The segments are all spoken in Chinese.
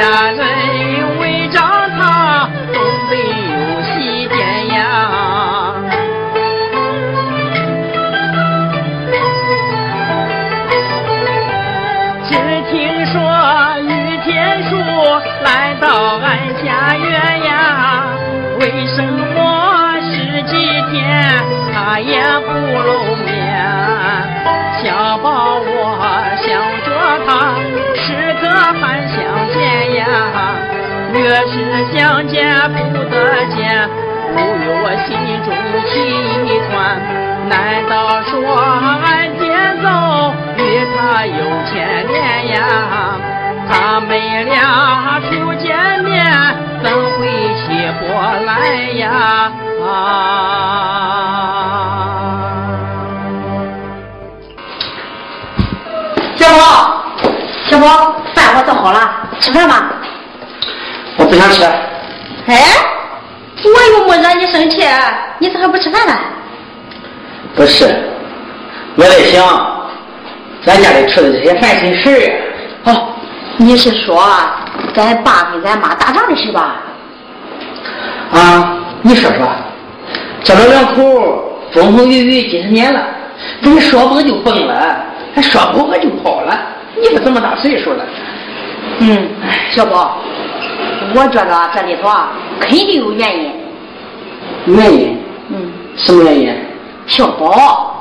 ya 越是相见不得见，不由我心中气一团。难道说俺爹走与他有牵连呀？他们俩初见面怎会起波澜呀？啊！小宝，小宝，饭我做好了，吃饭吧。是，我在想，咱家里出的这些烦心事哦，你是说咱爸跟咱妈打仗的事吧？啊，你说说，这老两口风风雨雨几十年了，怎么说崩就崩了，还说跑可就跑了？你都这么大岁数了，嗯，小宝，我觉着这里头啊，肯定有原因。原因？嗯，什么原因？小宝。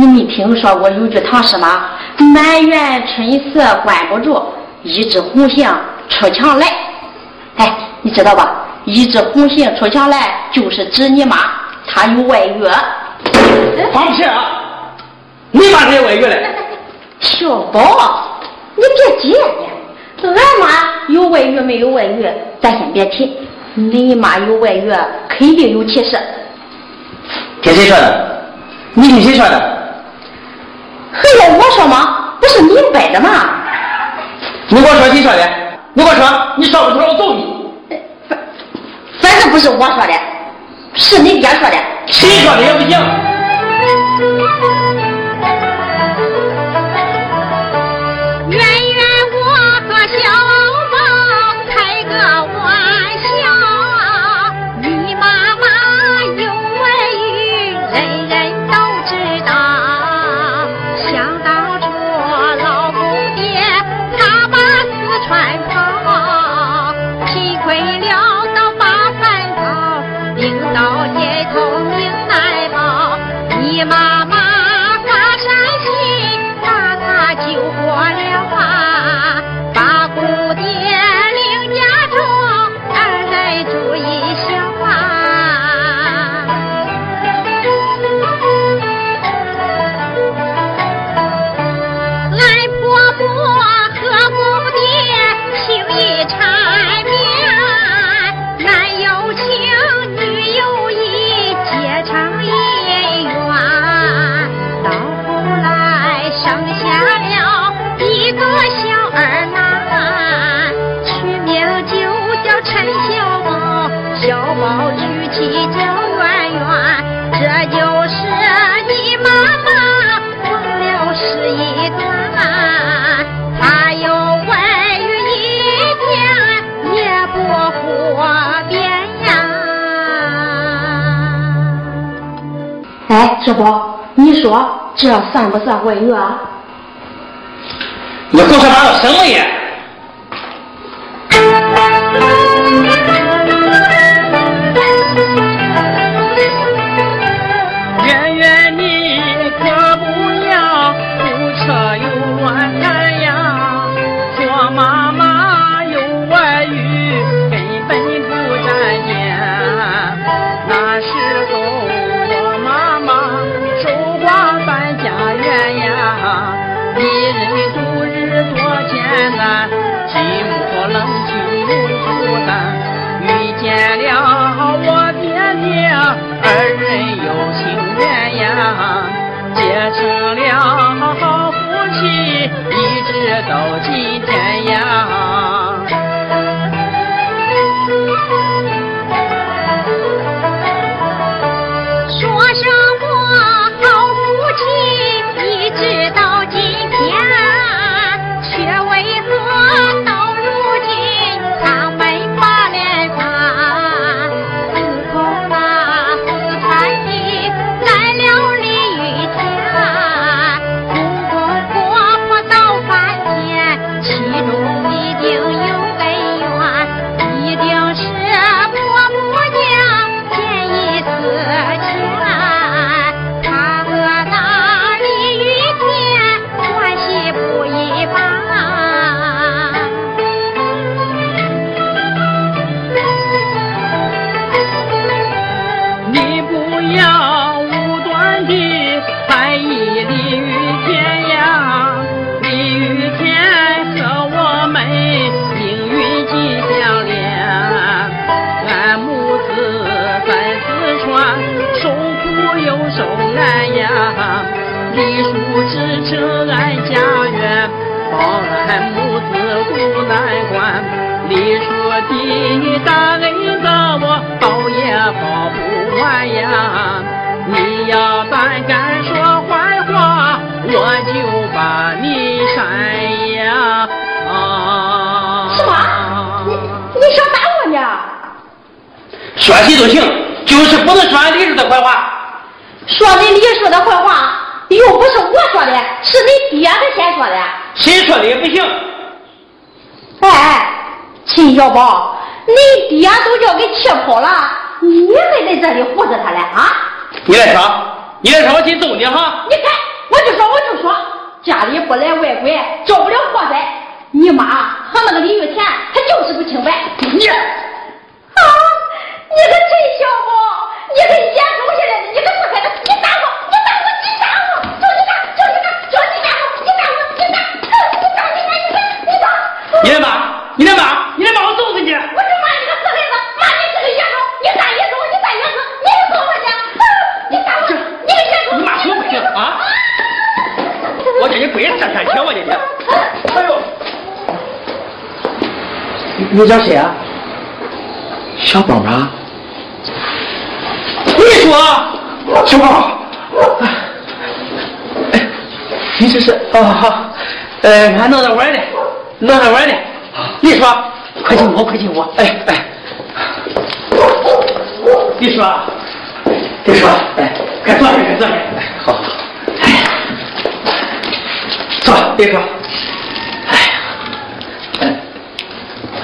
你没听说过有句唐诗吗？满园春色关不住，一枝红杏出墙来。哎，你知道吧？一枝红杏出墙来，就是指你妈，她有外遇。放屁！你妈才有外遇嘞？小宝，你别急呀！俺妈有外遇没有外遇，咱先别提。你妈有外遇，肯定有其事。听谁说的？你听谁说的？还要我说吗？不是明摆着吗？你给我说谁说的？你给我说，你说不出来我揍你。反反正不是我说的，是你爹说的。谁说的也不行。小宝，你说这算不算违约？你胡说八道什么呀？是你爹他先说的。谁说的也不行。哎，秦小宝，你爹都叫给气跑了，你还在这里护着他嘞啊？你来说，你来说，我去揍你哈！你看，我就说，我就说，家里不来外鬼，招不了祸灾。你妈和那个李玉田，他就是不清白。你啊，你个陈小宝，你个野狗似的，你个死孩子，你来骂，你来骂，你来骂我揍死你！我就骂你个死孩子，骂你是个野种，你大野种，你大野种，你揍我去！你打我，你个野种！你骂什么不行啊？我叫你跪下三天，我今天。哎呦！你找谁啊？小宝吗？你说，小宝，哎，你这是哦好，呃，俺弄着玩的，弄点碗的。你说，快进屋，快进屋。哎哎，你说，你说，哎，快坐下，快坐下。哎，好好。哎，坐，别说。哎呀，哎，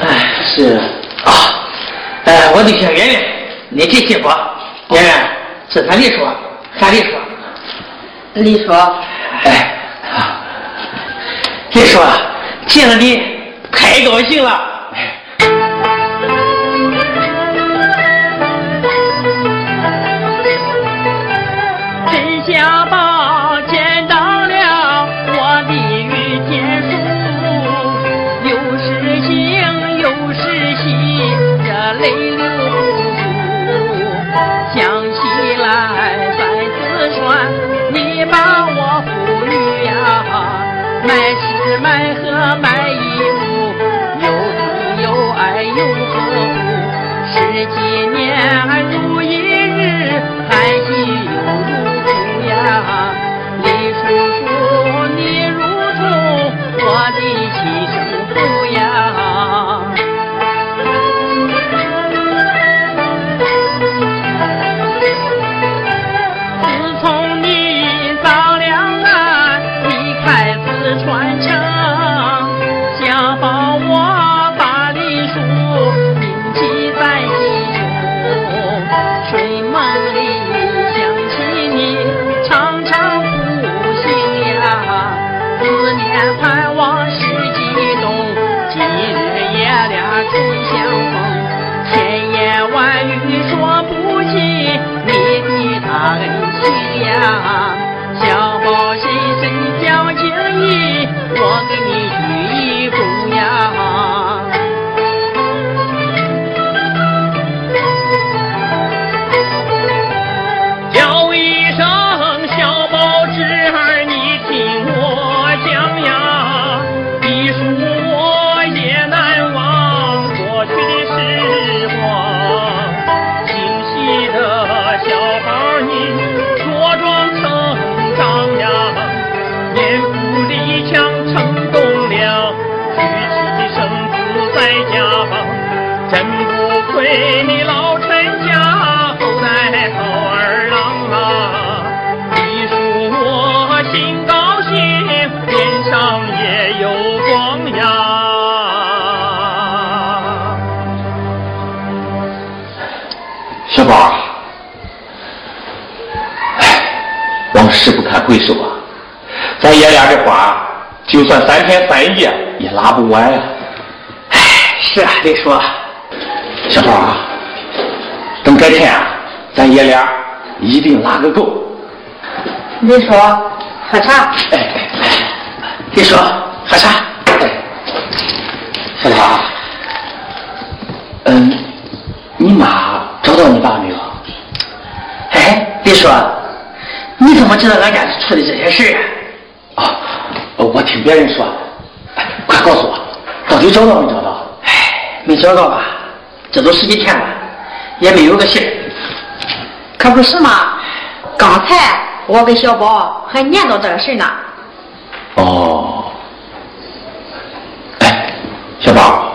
哎是啊，哎，我的小圆圆，你记起不？圆圆，是咱李叔，咱李叔。李叔，哎，啊，李说，见了你太高兴了。事不堪回首啊！咱爷俩这话，就算三天三夜也拉不完呀、哎，是啊，李叔，小宝啊，等改天啊，咱爷俩一定拉个够。李叔，喝茶。哎哎哎，李叔，喝茶。哎，小宝啊，嗯，你妈找到你爸没有？哎，李叔，你怎么知道俺家出的这些事啊？啊，我听别人说，哎，快告诉我，到底找到没找到？哎，没找到吧？这都十几天了，也没有个信儿。可不是嘛，刚才我跟小宝还念叨这个事呢。哦，哎，小宝，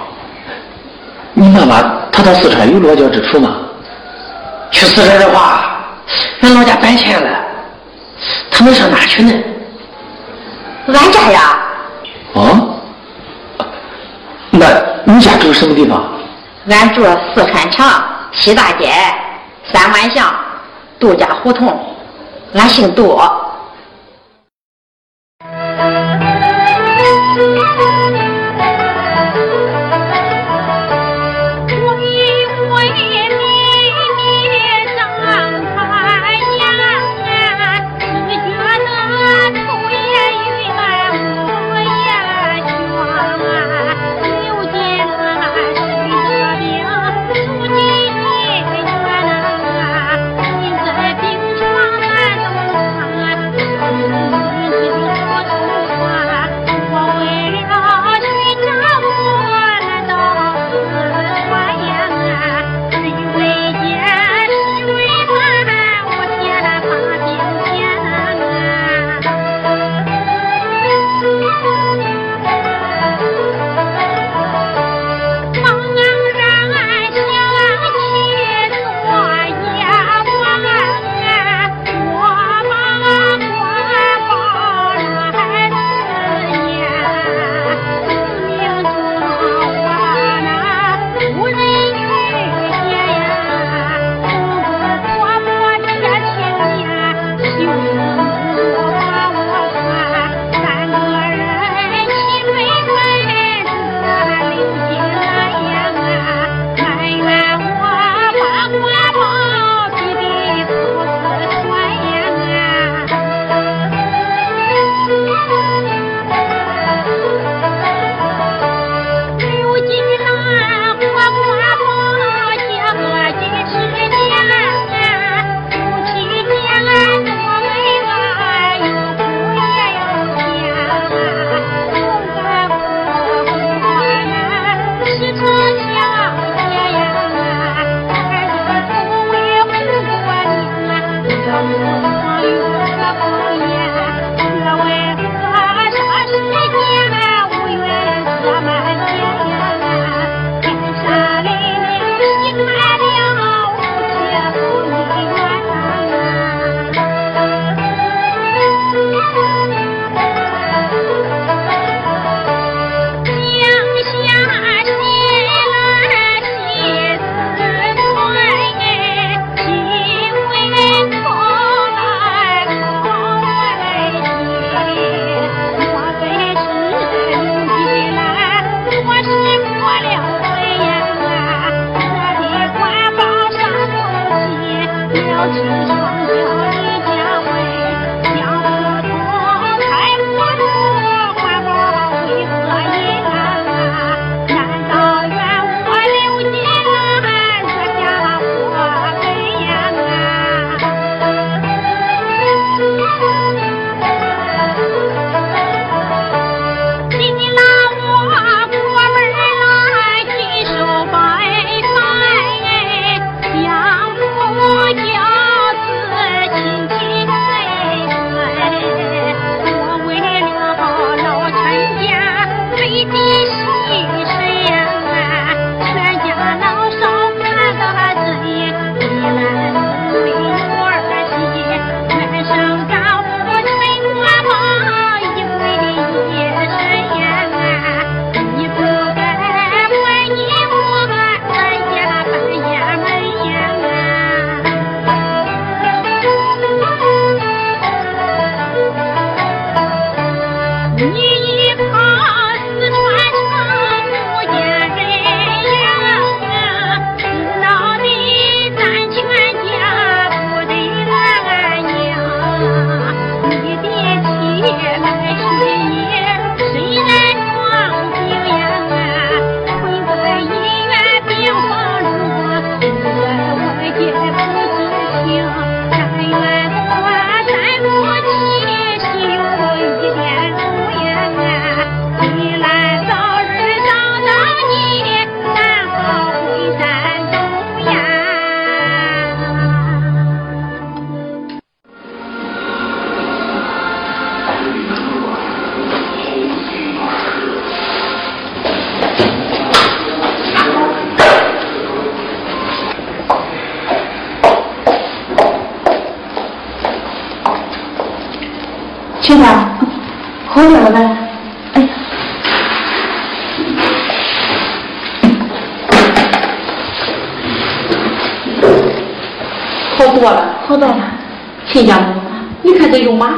你妈妈她到四川有落脚之处吗？去四川的话，俺老家搬迁了，他们上哪去呢？俺家呀，啊？那你家住什么地方？俺住四川城西大街三湾巷杜家胡同，俺姓杜。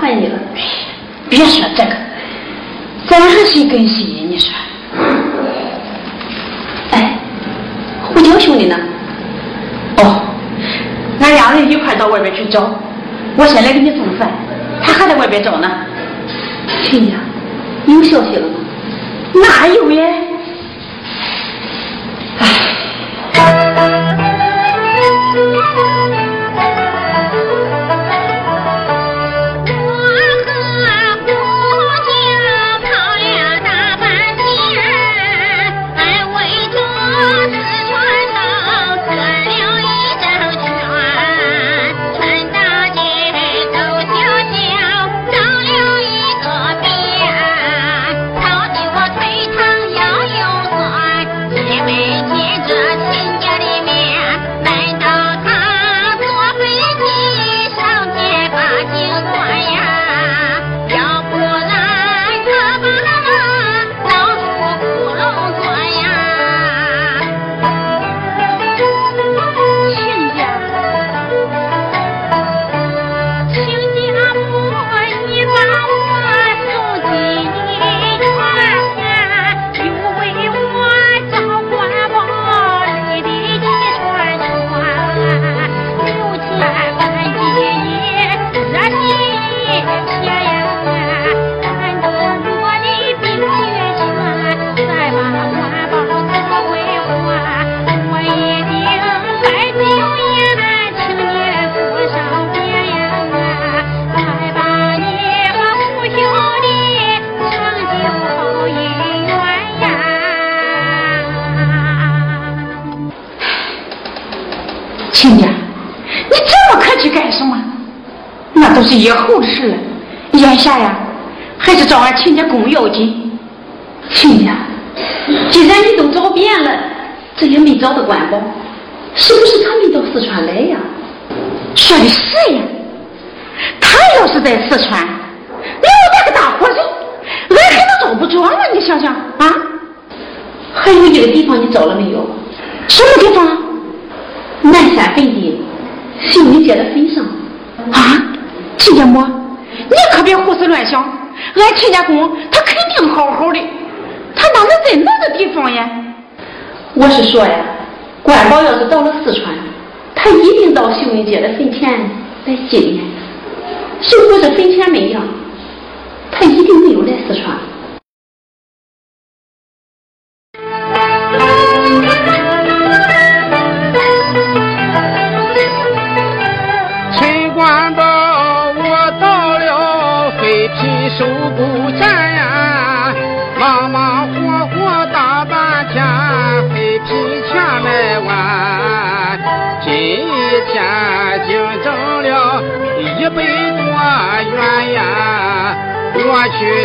烦你了。别说这个，咱还谁跟谁？你说？哎，胡椒兄弟呢？哦，俺俩人一块到外边去找。我先来给你送饭，他还在外边找呢。亲家，有消息了亲家母，你可别胡思乱想。俺亲家公他肯定好好的，他哪能在那个地方呀？我是说呀，官宝要是到了四川，他一定到秀英姐的坟前来祭奠。谁说这坟前没样，他一定没有来四川。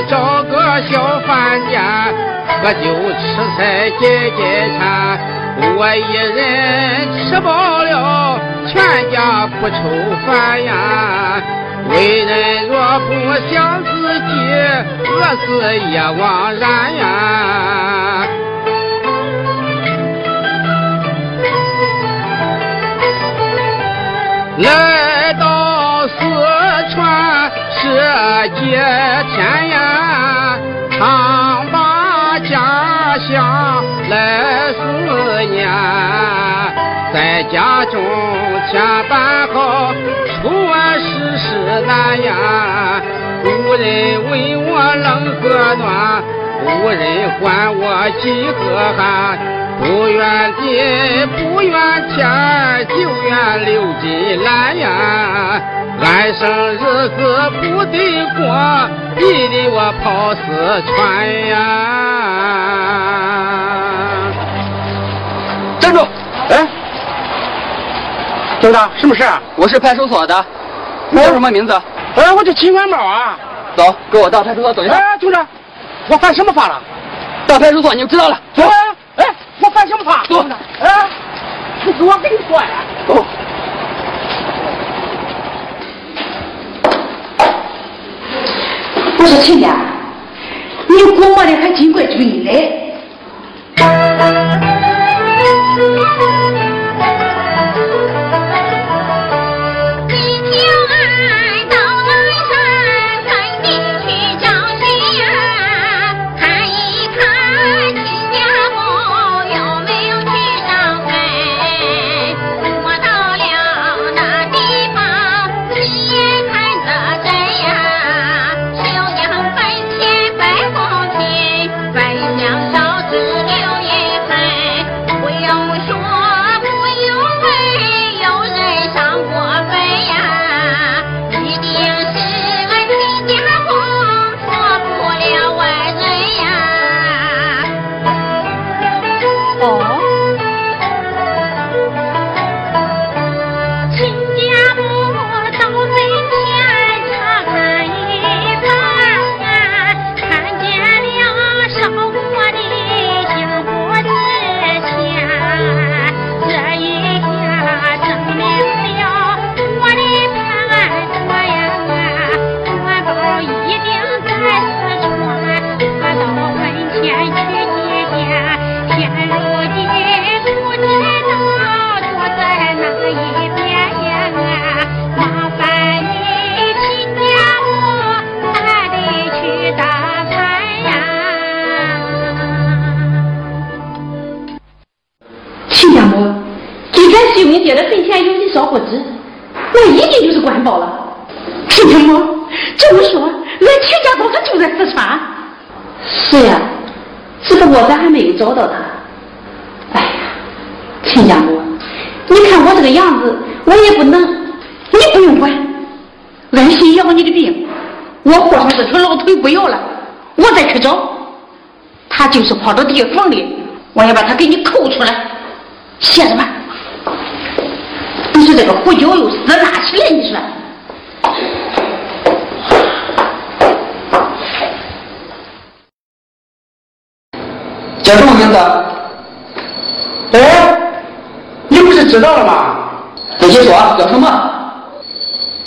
找个小饭店，喝酒吃菜解解馋。我一人吃饱了，全家不愁饭呀。为人若不想自己，饿死也枉然呀。来这几天呀，常把家乡来思念，在家中千般好，出外事事难呀。无人问我冷和暖，无人管我饥和寒，不远地不远天，就愿流金兰呀。安生日子不得过，逼得我跑四川呀！站住！哎，警长，什么事啊？我是派出所的，你叫什么名字？哎，我叫秦元宝啊。走，跟我到派出所走一趟。哎，警长，我犯什么法了？到派出所你就知道了。走。哎，我犯什么法？走。哎，我跟你说呀。走。我说亲家，你估摸的还真怪准嘞。知道了吗？自己说叫什么？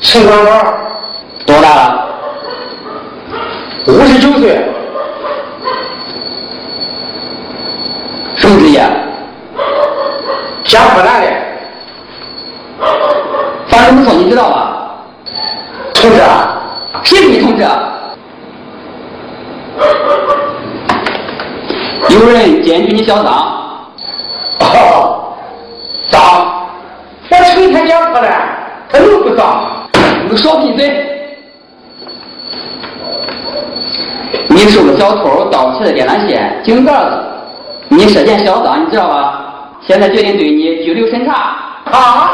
陈光宝，多大了？五十九岁。什么职业？家河南的。犯什么？你知道吗？同志，谁是你同志？有人检举你小张。小偷盗窃的电缆线井盖子你涉嫌销赃你知道吧？现在决定对你拘留审查啊。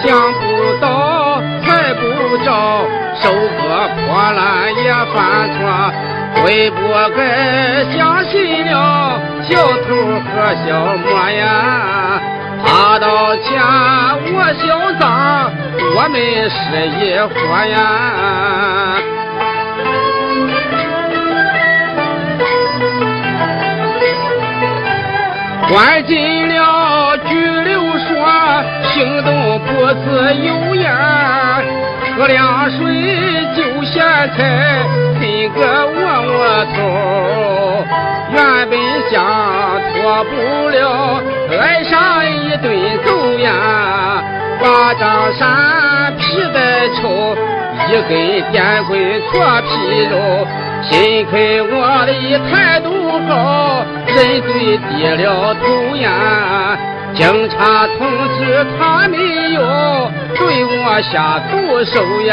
想不到猜不着，收割破烂也犯错。悔不该相信了小偷和小摸呀？他到钱我销赃，我们是一伙呀。关进了拘行动不自由呀，喝凉水就咸菜。一个窝窝头，原本想脱不了，挨上一顿揍呀，把张山皮带抽，一根电棍搓皮肉，幸亏我的态度好，认罪低了头呀，警察同志他没有对我下毒手呀。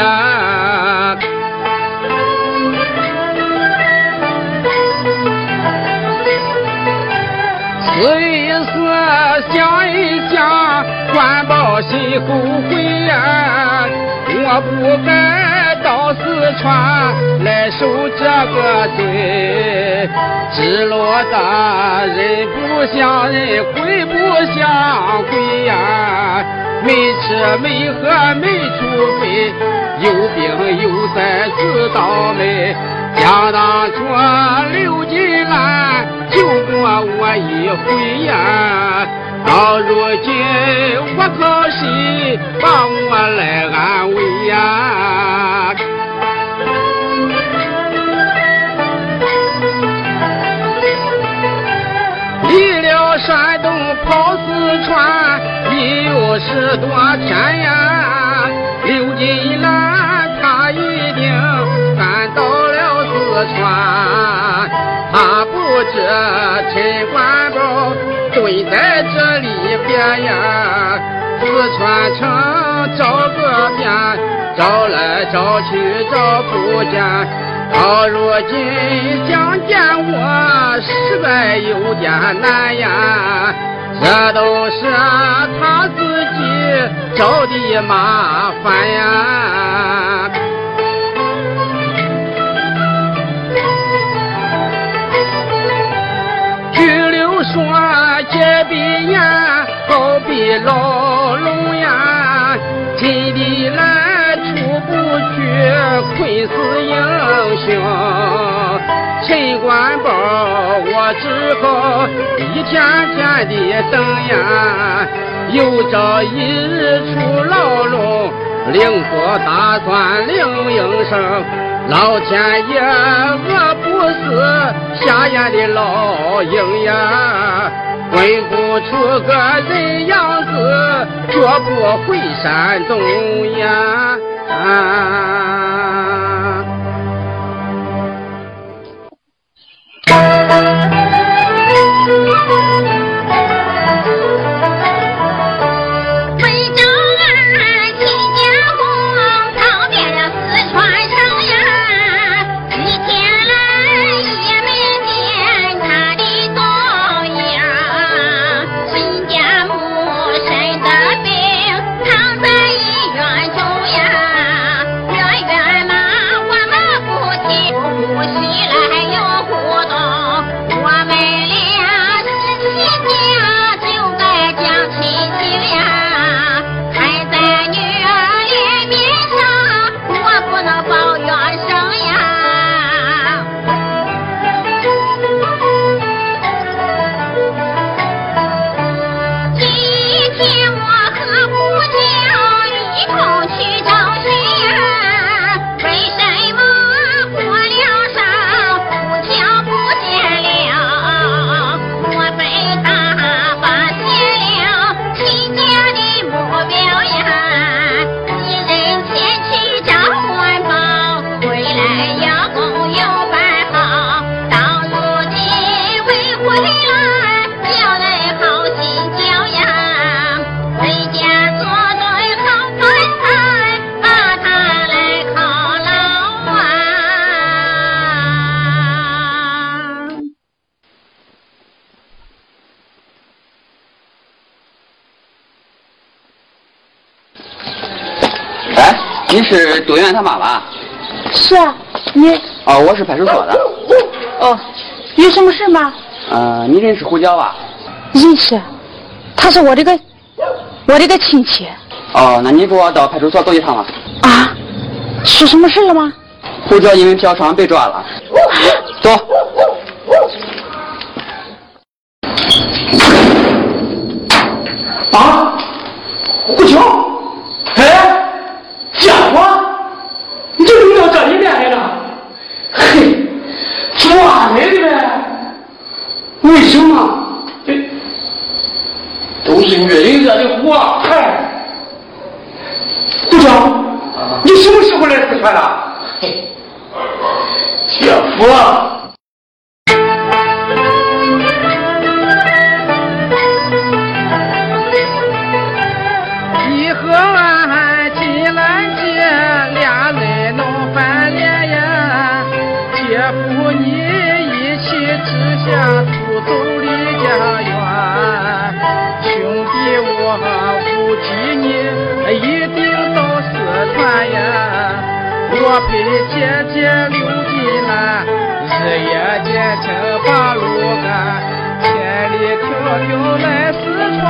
思一思，想一想，官报心后悔呀！我不该到四川来受这个罪。知落大人不像人，鬼不像鬼呀！没吃没喝没处飞，有病有灾自倒霉。想当初刘金兰救过我一回呀，到如今我靠谁把我来安慰呀？山东跑四川，已有十多天呀？刘金兰他一定赶到了。四川，他不知陈官宝蹲在这里边呀。四川城找个遍，找来找去找不见。到如今想见我，实在有点难呀。这都是他自己找的麻烦呀。拘留所戒闭严，好比牢笼呀，进的来不去，困死英雄。陈官宝，我只好一天天的等呀，有朝一日出牢笼，另做打算，另应声。老天爷，我不是瞎眼的老鹰呀，混不出个人样子，绝不回山东呀。远你是杜元他妈妈？是啊，你哦，我是派出所的。哦，有什么事吗？呃，你认识胡椒吧？认识，他是我这个我这个亲戚。哦，那你给我到派出所走一趟吧。啊，出什么事了吗？胡椒因为嫖娼被抓了。走。啊，胡椒，哎，家伙，你这怎么到这里面来了？嘿，抓来的呗？为什么？这都是女人惹的祸。嗨，队长，你什么时候来四川的？姐夫。我陪姐姐留进来，日夜兼程把路赶，千里迢迢来四川，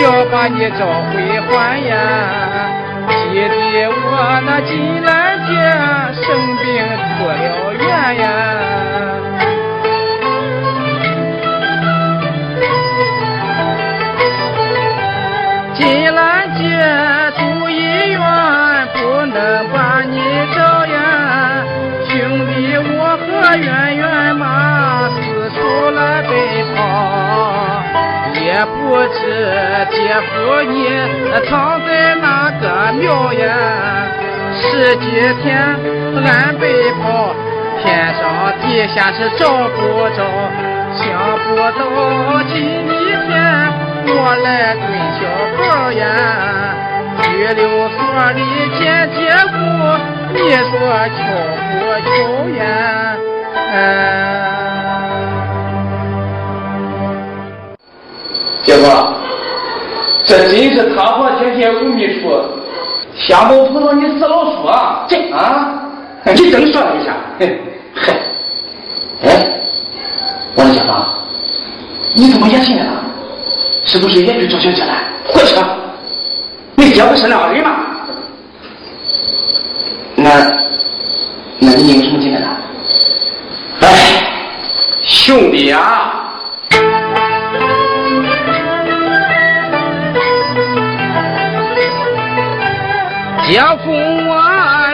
要把你找回还呀！弟弟，我那金兰姐生病住了院呀。不知姐夫你藏在哪个庙呀。十几天俺奔跑，天上地下是找不着，想不到今天。我来蹲小宝呀，拘留所里见姐夫，你说巧不巧呀？姐夫，这真是踏破铁鞋无觅处，瞎猫碰到你死老鼠啊！这啊，你真说了一下，嗨，哎，我的小芳，你怎么也进来了？是不是也去找小姐了？我去，你姐不是那个人吗？那，那你因为什么进来的？哎，兄弟呀！姐夫我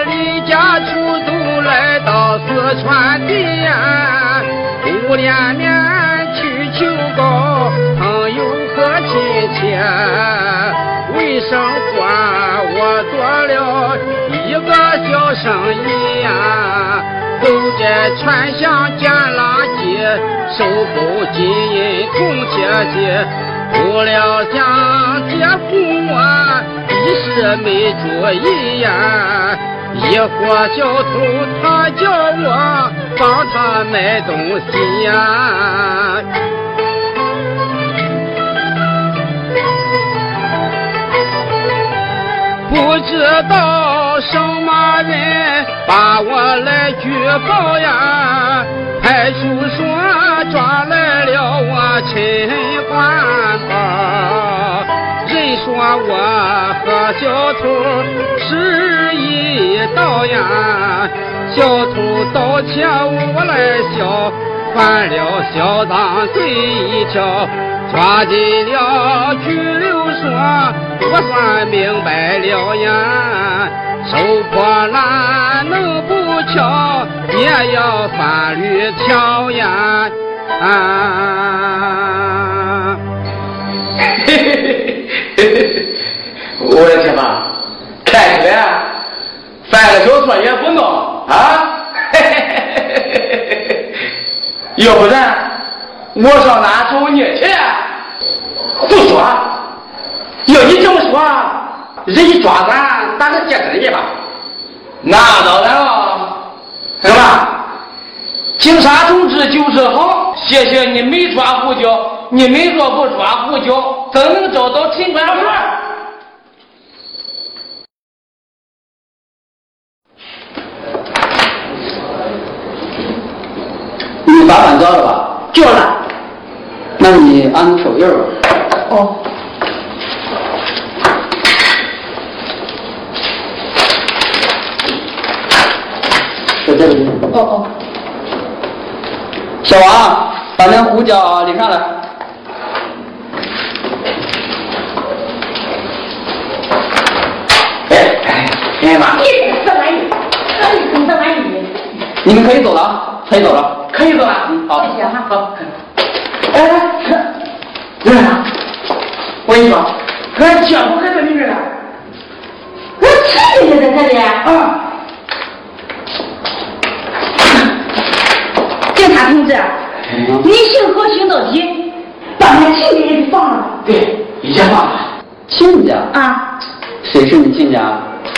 离家出走来到四川的呀，五连年去求告。钱为生活，我做了一个小生意呀，走在川巷捡垃圾，收购金银铜铁器。不料想姐夫我一时没注意呀，一伙小偷他叫我帮他买东西呀。不知道什么人把我来举报呀？派出所抓来了我陈官宝，人说我和小偷是一道呀。小偷盗窃我来笑，犯了小赃罪一条。抓进了拘留所，我算明白了呀。收破烂能不巧，也要法律条呀。啊！嘿嘿嘿我的天哪，看起来犯了小错也不闹啊！嘿嘿嘿要不然。我上哪找你去？胡说！要你这么说，人家抓咱，咱能借给人家吧？那当然了，行吧？警察同志就是好，谢谢你没抓胡椒，你没若不抓胡椒，怎能找到陈官儿？你把门抓了吧？抓了。那你按手印吧。哦。哦哦。小王，把那胡椒领上来。哎哎哎妈！你这玩意，你这玩意。你们可以走了啊，可以走了。可以走了。嗯，好。谢谢哈。好。哎哎，刘院我跟你说，俺姐夫还在里面呢。俺亲戚也在这里。啊。警察同志，你行好行到底，把俺亲家也给放了。对，已经放了。亲家？啊。谁是你亲家？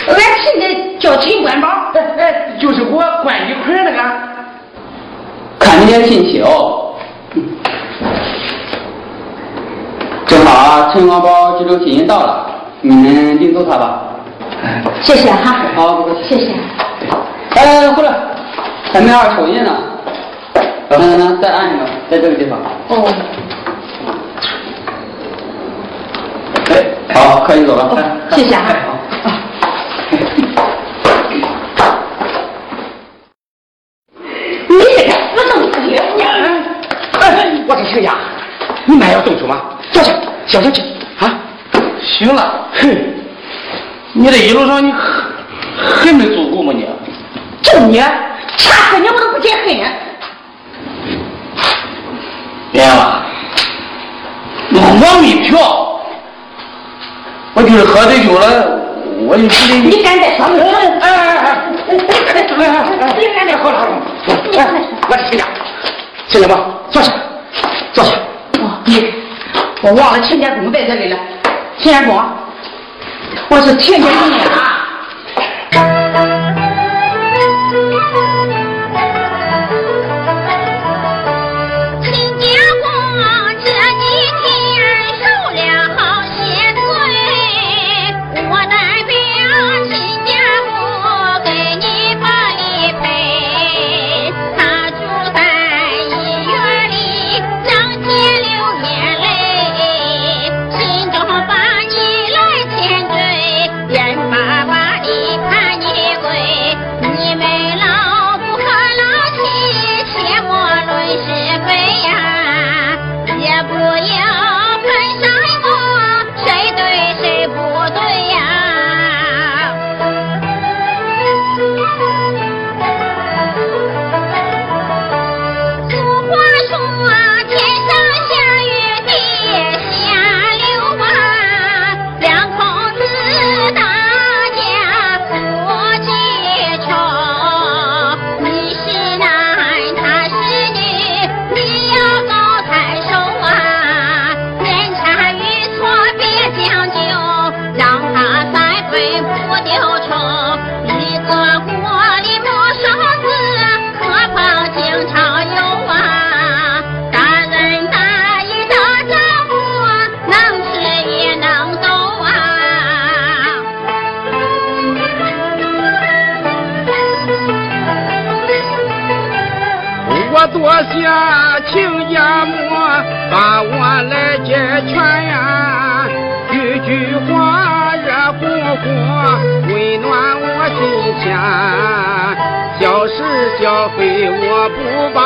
俺亲家叫秦官宝。哎哎，就是我关一块那个。看你点亲戚哦。正好啊，陈光宝这周信也到了，你们领走他吧。谢谢哈。好，不客气。谢谢。哎，回来，还没二抽烟呢。嗯嗯，在按一个，在这个地方。哦。哎，好，可以走了。谢谢啊。你这个死东西！哎，我说亲家，你们还要动手吗？坐下，消消气啊。行了，哼，你这一路上你还还没足够吗你？就你，掐死你我都不解恨。别了，我没嫖，我就是喝醉酒了，我就直接。你敢再说？哎哎哎哎！你敢再喝了？哎，我是亲家，亲家吧，坐下，坐下。哦，你，我忘了亲家公在这里了。亲家公，我是亲家公啊。心田。教是教诲我不把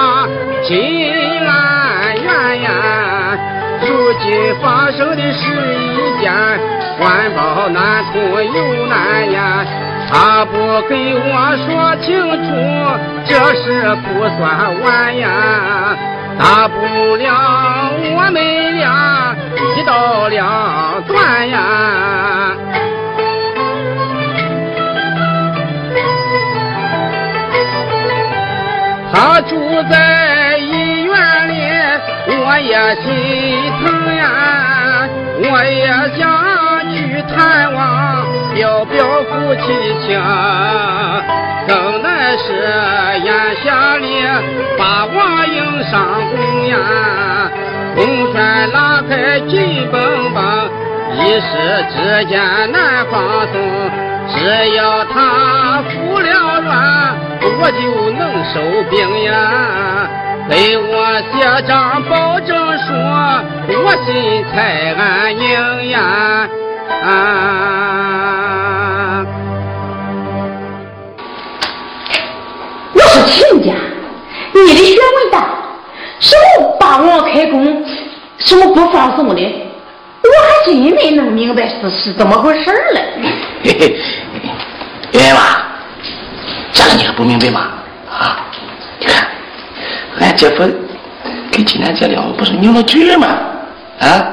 心安怨呀，如今发生的是一件官报难通又难言。他不给我说清楚，这事不算完呀。大不了我们俩一刀两断呀。他住在医院里，我也心疼呀，我也想去探望。表表夫妻情，更难是眼下里把娃迎上宫呀。宫轩拉开紧绷绷，一时之间难放松。只要他服了软，我就能收兵呀。给我写张保证书，我心才安宁呀。我是亲家，你的学问大，什么霸王开弓，什么不放松的，我还真没弄明白是是怎么回事嘞。嘿嘿，圆圆妈，这个你还不明白吗？啊，你看，俺姐夫跟金兰姐俩不是拧了劲吗？啊，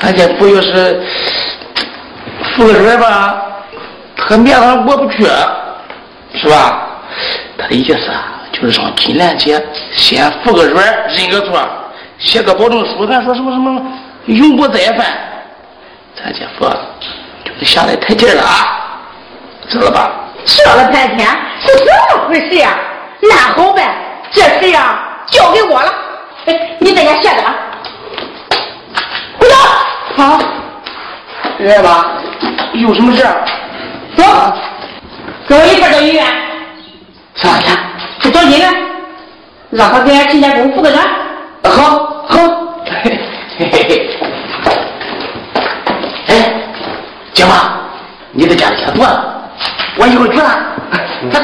俺姐夫要是服个软吧，他面上过不去，是吧？他的意思啊，就是让金兰姐先服个软，认个错，写个保证书，咱说什么什么永不再犯，咱姐夫就是下来台阶了啊，知道吧？说了半天是这么回事呀？那好办这事呀交给我了。哎你在家歇着吧回头。好。来吧有什么事走。跟我一块到医院。啥去去找医院让他给俺亲家公付个钱好好嘿嘿嘿哎姐妈你在家里先坐着我一会儿去了走